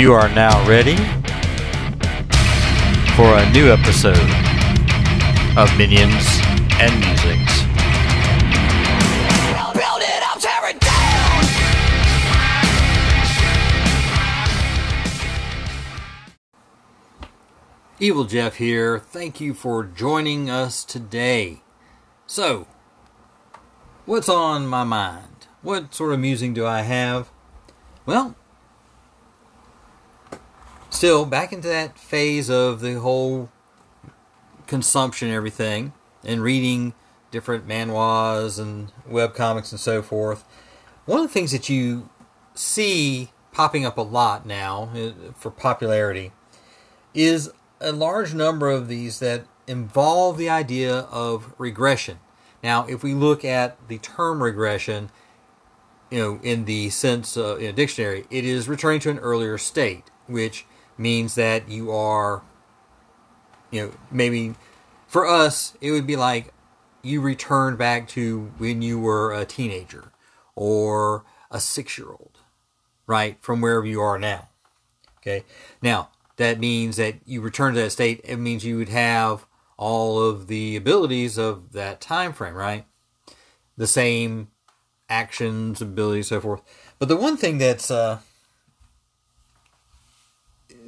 You are now ready for a new episode of Minions and Musings. Evil Jeff here. Thank you for joining us today. So, what's on my mind? What sort of musing do I have? Well, still back into that phase of the whole consumption and everything and reading different manhwas and web comics and so forth. One of the things that you see popping up a lot now uh, for popularity is a large number of these that involve the idea of regression. Now, if we look at the term regression, you know, in the sense uh, in a dictionary, it is returning to an earlier state, which means that you are, you know, maybe for us, it would be like you return back to when you were a teenager or a six year old, right, from wherever you are now. Okay. Now, that means that you return to that state. It means you would have all of the abilities of that time frame, right? The same actions, abilities, so forth. But the one thing that's uh,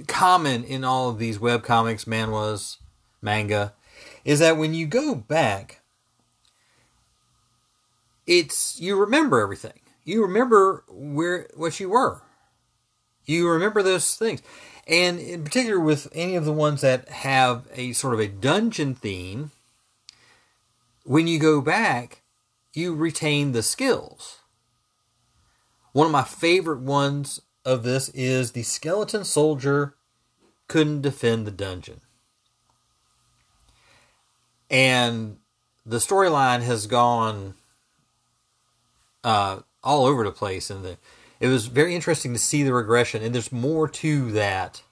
common in all of these web comics, manhwas, manga, is that when you go back, it's you remember everything. You remember where what you were. You remember those things. And in particular with any of the ones that have a sort of a dungeon theme, when you go back, you retain the skills. One of my favorite ones of this is the skeleton soldier couldn't defend the dungeon. And the storyline has gone uh, all over the place, and the, it was very interesting to see the regression. And there's more to that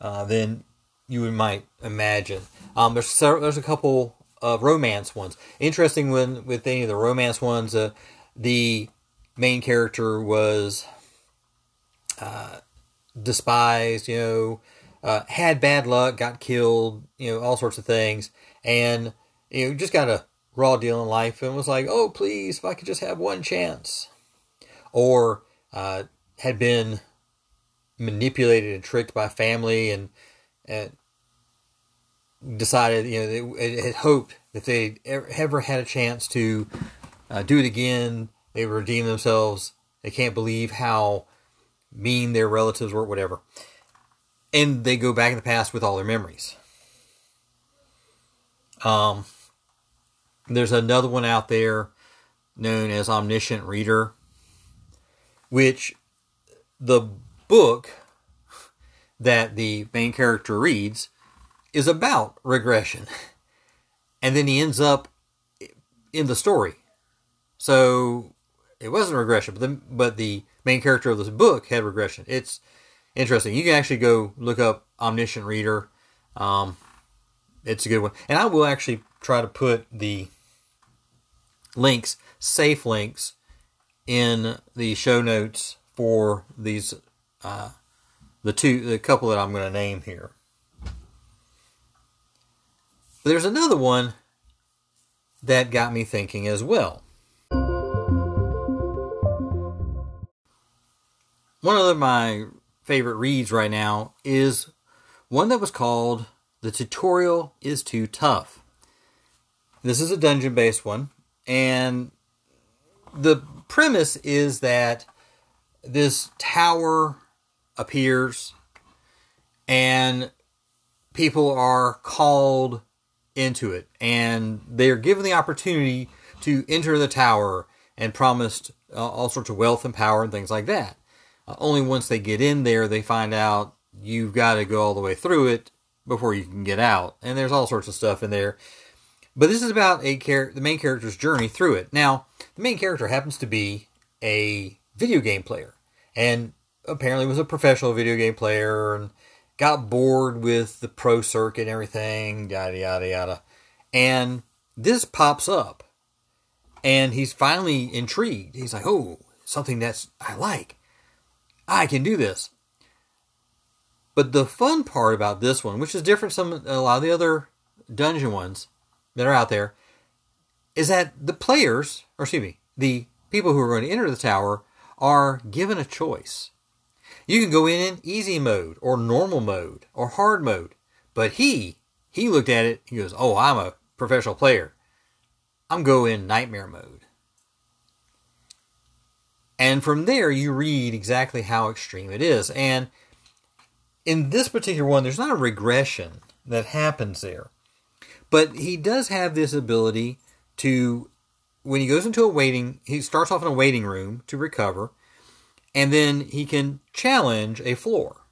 uh, than you might imagine. Um, there's several, there's a couple of romance ones. Interesting when with any of the romance ones, uh, the main character was uh, despised, you know, uh, had bad luck, got killed, you know, all sorts of things, and you know, just got a raw deal in life, and was like, "Oh, please, if I could just have one chance," or uh, had been manipulated and tricked by family, and, and decided, you know, they had hoped that they ever had a chance to uh, do it again, they redeem themselves. They can't believe how mean their relatives were, whatever. And they go back in the past with all their memories. Um, there's another one out there known as Omniscient Reader, which the book that the main character reads is about regression. And then he ends up in the story. So it wasn't regression, but the, but the main character of this book had regression. It's interesting. You can actually go look up Omniscient Reader. Um, it's a good one. And I will actually try to put the links, safe links, in the show notes for these, uh, the two, the couple that I'm going to name here. But there's another one that got me thinking as well. One of my favorite reads right now is one that was called The Tutorial is Too Tough. This is a dungeon based one, and the premise is that this tower appears and people are called into it and they are given the opportunity to enter the tower and promised uh, all sorts of wealth and power and things like that. Uh, only once they get in there, they find out you've got to go all the way through it before you can get out. And there's all sorts of stuff in there. But this is about a char- the main character's journey through it. Now, the main character happens to be a video game player, and apparently was a professional video game player, and got bored with the pro circuit and everything, yada yada yada. And this pops up, and he's finally intrigued. He's like, "Oh, something that's I like. I can do this." But the fun part about this one, which is different from a lot of the other dungeon ones that are out there, is that the players, or excuse me, the people who are going to enter the tower are given a choice. You can go in in easy mode or normal mode or hard mode. But he, he looked at it, he goes, Oh, I'm a professional player. I'm going nightmare mode. And from there, you read exactly how extreme it is. And in this particular one, there's not a regression that happens there. But he does have this ability to, when he goes into a waiting, he starts off in a waiting room to recover, and then he can challenge a floor.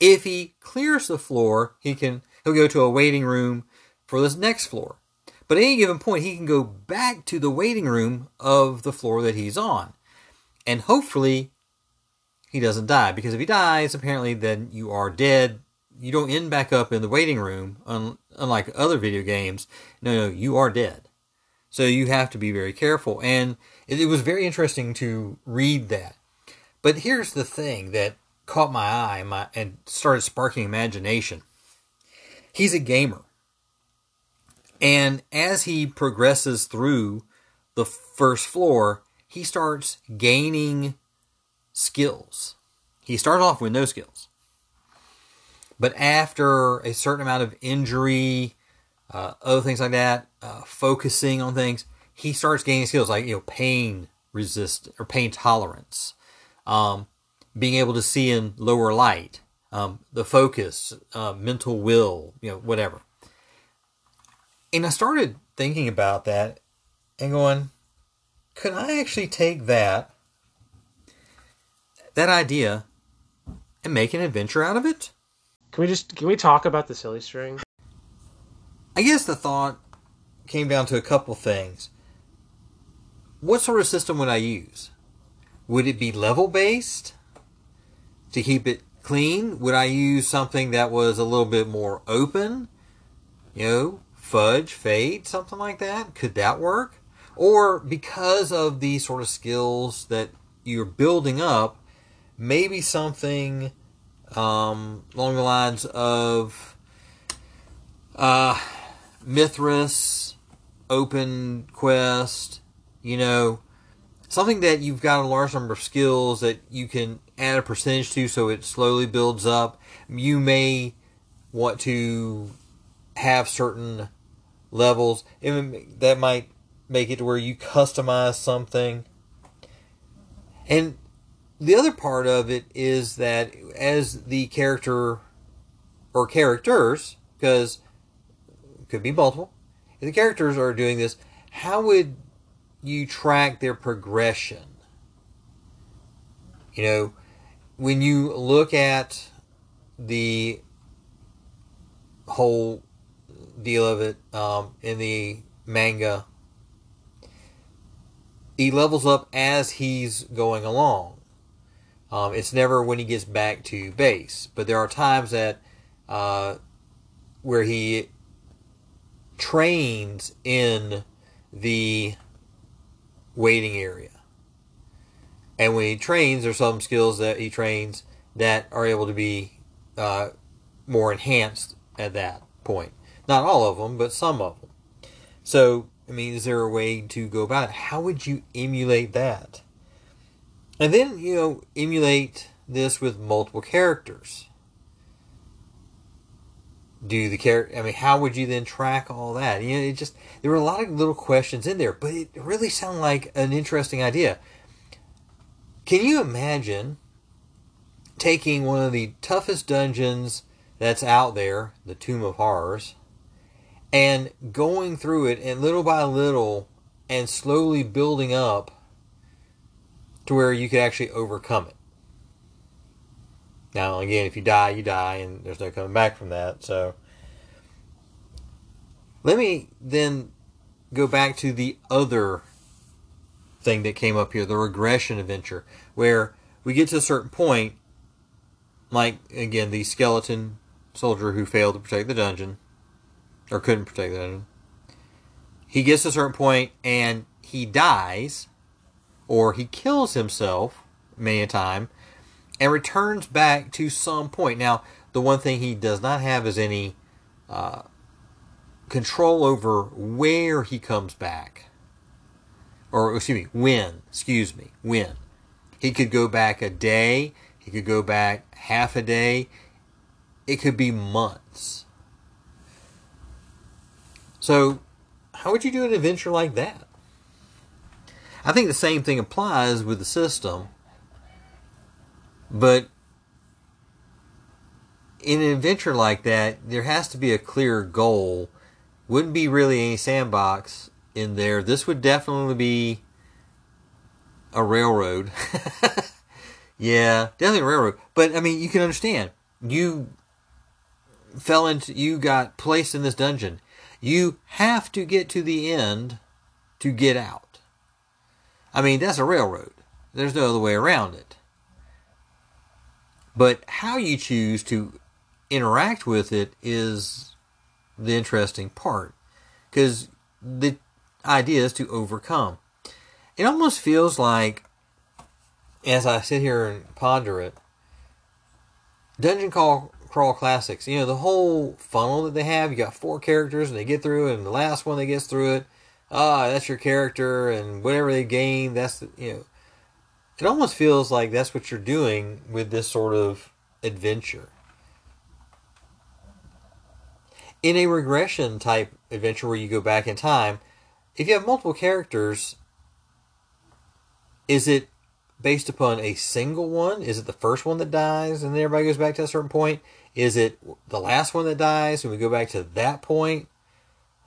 If he clears the floor, he can he'll go to a waiting room for this next floor. But at any given point, he can go back to the waiting room of the floor that he's on. And hopefully he doesn't die. Because if he dies, apparently then you are dead. You don't end back up in the waiting room, un- unlike other video games. No, no, you are dead. So you have to be very careful. And it, it was very interesting to read that. But here's the thing that caught my eye my, and started sparking imagination. He's a gamer. And as he progresses through the first floor, he starts gaining skills. He starts off with no skills. But after a certain amount of injury, uh, other things like that, uh, focusing on things, he starts gaining skills like you know pain resist or pain tolerance, um, being able to see in lower light, um, the focus, uh, mental will, you know, whatever. And I started thinking about that and going, could I actually take that, that idea, and make an adventure out of it? Can we just can we talk about the silly string? I guess the thought came down to a couple things. What sort of system would I use? Would it be level based to keep it clean? Would I use something that was a little bit more open? You know, fudge, Fate, something like that? Could that work? Or because of the sort of skills that you're building up, maybe something um, along the lines of uh, Mythras, Open Quest, you know, something that you've got a large number of skills that you can add a percentage to so it slowly builds up. You may want to have certain levels. that might make it to where you customize something. And the other part of it is that as the character or characters, because it could be multiple, if the characters are doing this, how would you track their progression? You know, when you look at the whole deal of it um, in the manga, he levels up as he's going along. Um, it's never when he gets back to base, but there are times that uh, where he trains in the waiting area. And when he trains, there's some skills that he trains that are able to be uh, more enhanced at that point. Not all of them, but some of them. So, I mean, is there a way to go about it? How would you emulate that? And then, you know, emulate this with multiple characters. Do the character, I mean, how would you then track all that? You know, it just, there were a lot of little questions in there, but it really sounded like an interesting idea. Can you imagine taking one of the toughest dungeons that's out there, the Tomb of Horrors, and going through it and little by little and slowly building up to where you could actually overcome it. Now, again, if you die, you die, and there's no coming back from that. So, let me then go back to the other thing that came up here the regression adventure, where we get to a certain point, like, again, the skeleton soldier who failed to protect the dungeon, or couldn't protect dungeon. He gets to a certain point and he dies or he kills himself many a time, and returns back to some point. Now, the one thing he does not have is any uh, control over where he comes back. Or, excuse me, when. Excuse me, when. He could go back a day, he could go back half a day, it could be months. So, how would you do an adventure like that? I think the same thing applies with the system, but in an adventure like that, there has to be a clear goal. Wouldn't be really any sandbox in there. This would definitely be a railroad. yeah, definitely a railroad. But I mean, you can understand. You fell into, you got placed in this dungeon. You have to get to the end to get out. I mean, that's a railroad. There's no other way around it. But how you choose to interact with it is the interesting part. Because the idea is to overcome. It almost feels like, as I sit here and ponder it, Dungeon Call Crawl Classics. You know, the whole funnel that they have, you got four characters and they get through and the last one that gets through it, ah, that's your character, and whatever they gain, that's, the, you know, it almost feels like that's what you're doing with this sort of adventure. In a regression type adventure where you go back in time, if you have multiple characters, is it based upon a single one? Is it the first one that dies and then everybody goes back to a certain point? Is it the last one that dies and we go back to that point?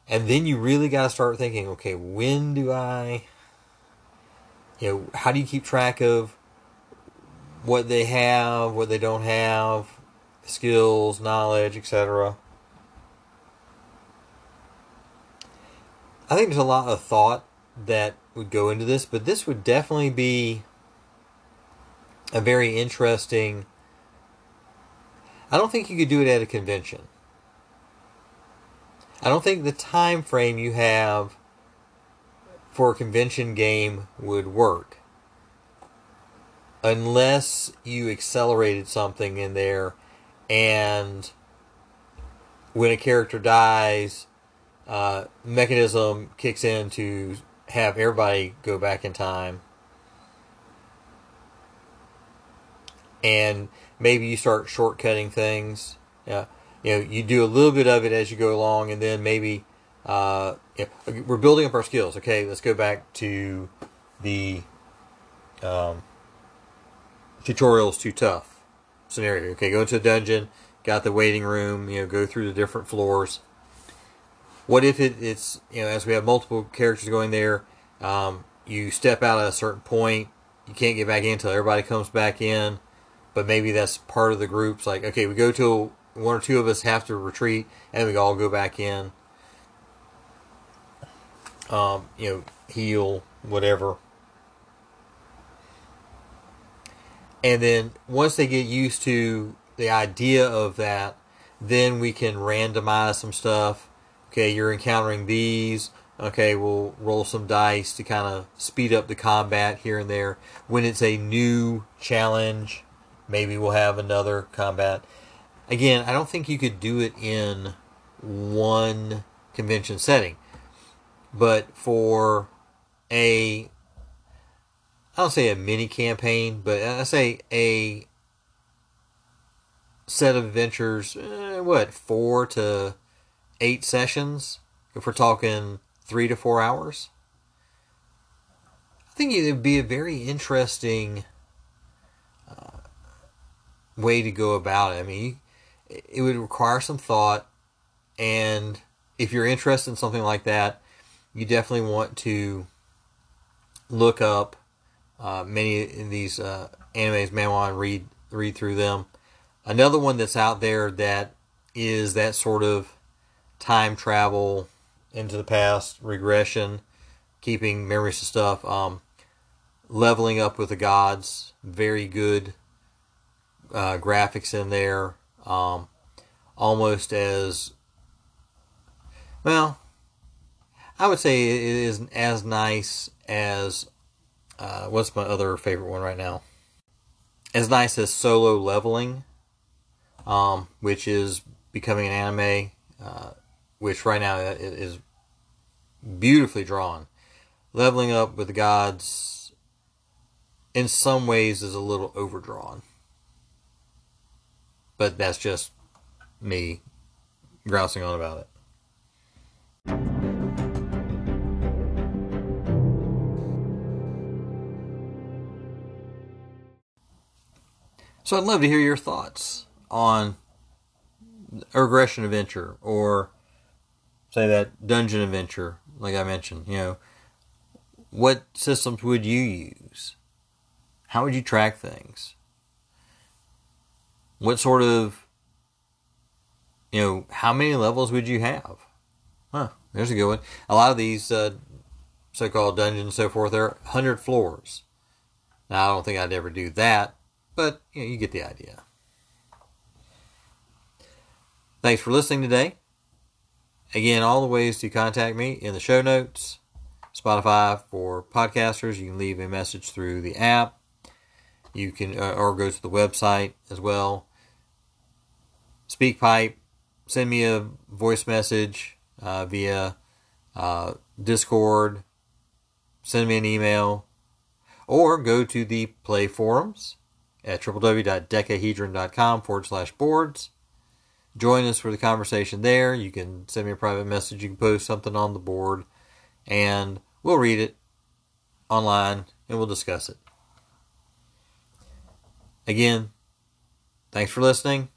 And then you really got to start thinking, okay, when do I, you know, how do you keep track of what they have, what they don't have, skills, knowledge, etc. I think there's a lot of thought that would go into this, but this would definitely be a very interesting I don't think you could do it at a convention. I don't think the time frame you have for a convention game would work unless you accelerated something in there and when a character dies uh, mechanism kicks in to have everybody go back in time and maybe you start shortcutting things. You know, you do a little bit of it as you go along, and then maybe uh, yeah, we're building up our skills. Okay, let's go back to the um, tutorials too tough scenario. Okay, go into a dungeon, got the waiting room. You know, go through the different floors. What if it, it's you know as we have multiple characters going there, um, you step out at a certain point, you can't get back in until everybody comes back in but maybe that's part of the groups. Like, okay, we go to one or two of us have to retreat, and we all go back in. Um, you know, heal, whatever. And then once they get used to the idea of that, then we can randomize some stuff. Okay, you're encountering these. Okay, we'll roll some dice to kind of speed up the combat here and there. When it's a new challenge, Maybe we'll have another combat. Again, I don't think you could do it in one convention setting. But for a, I don't say a mini campaign, but I say a set of adventures, eh, what, four to eight sessions? If we're talking three to four hours? I think it would be a very interesting way to go about it. I mean, it would require some thought, and if you're interested in something like that, you definitely want to look up uh, many of these uh, animes, manhwa, and read read through them. Another one that's out there that is that sort of time travel into the past, regression, keeping memories of stuff, um, leveling up with the gods. Very good uh, graphics in there, um, almost as well. I would say it is as nice as uh, what's my other favorite one right now? as nice as solo leveling, um, which is becoming an anime, uh, which right now is beautifully drawn. Leveling up with the gods, in some ways, is a little overdrawn. But that's just me grousing on about it. So I'd love to hear your thoughts on a Regression Adventure or say that Dungeon Adventure, like I mentioned. You know, what systems would you use? How would you track things? What sort of, you know, how many levels would you have? Huh, there's a good one. A lot of these uh, so-called dungeons and so forth, are 100 floors. Now, I don't think I'd ever do that but you, know, you get the idea. Thanks for listening today. Again, all the ways to contact me in the show notes. Spotify for podcasters, you can leave a message through the app. You can uh, or go to the website as well. SpeakPipe, send me a voice message uh, via uh, Discord. Send me an email, or go to the Play forums at www.dekahedron.com forward slash boards. Join us for the conversation there. You can send me a private message. You can post something on the board, and we'll read it online and we'll discuss it. Again, thanks for listening,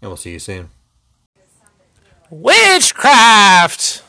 and we'll see you soon. Witchcraft!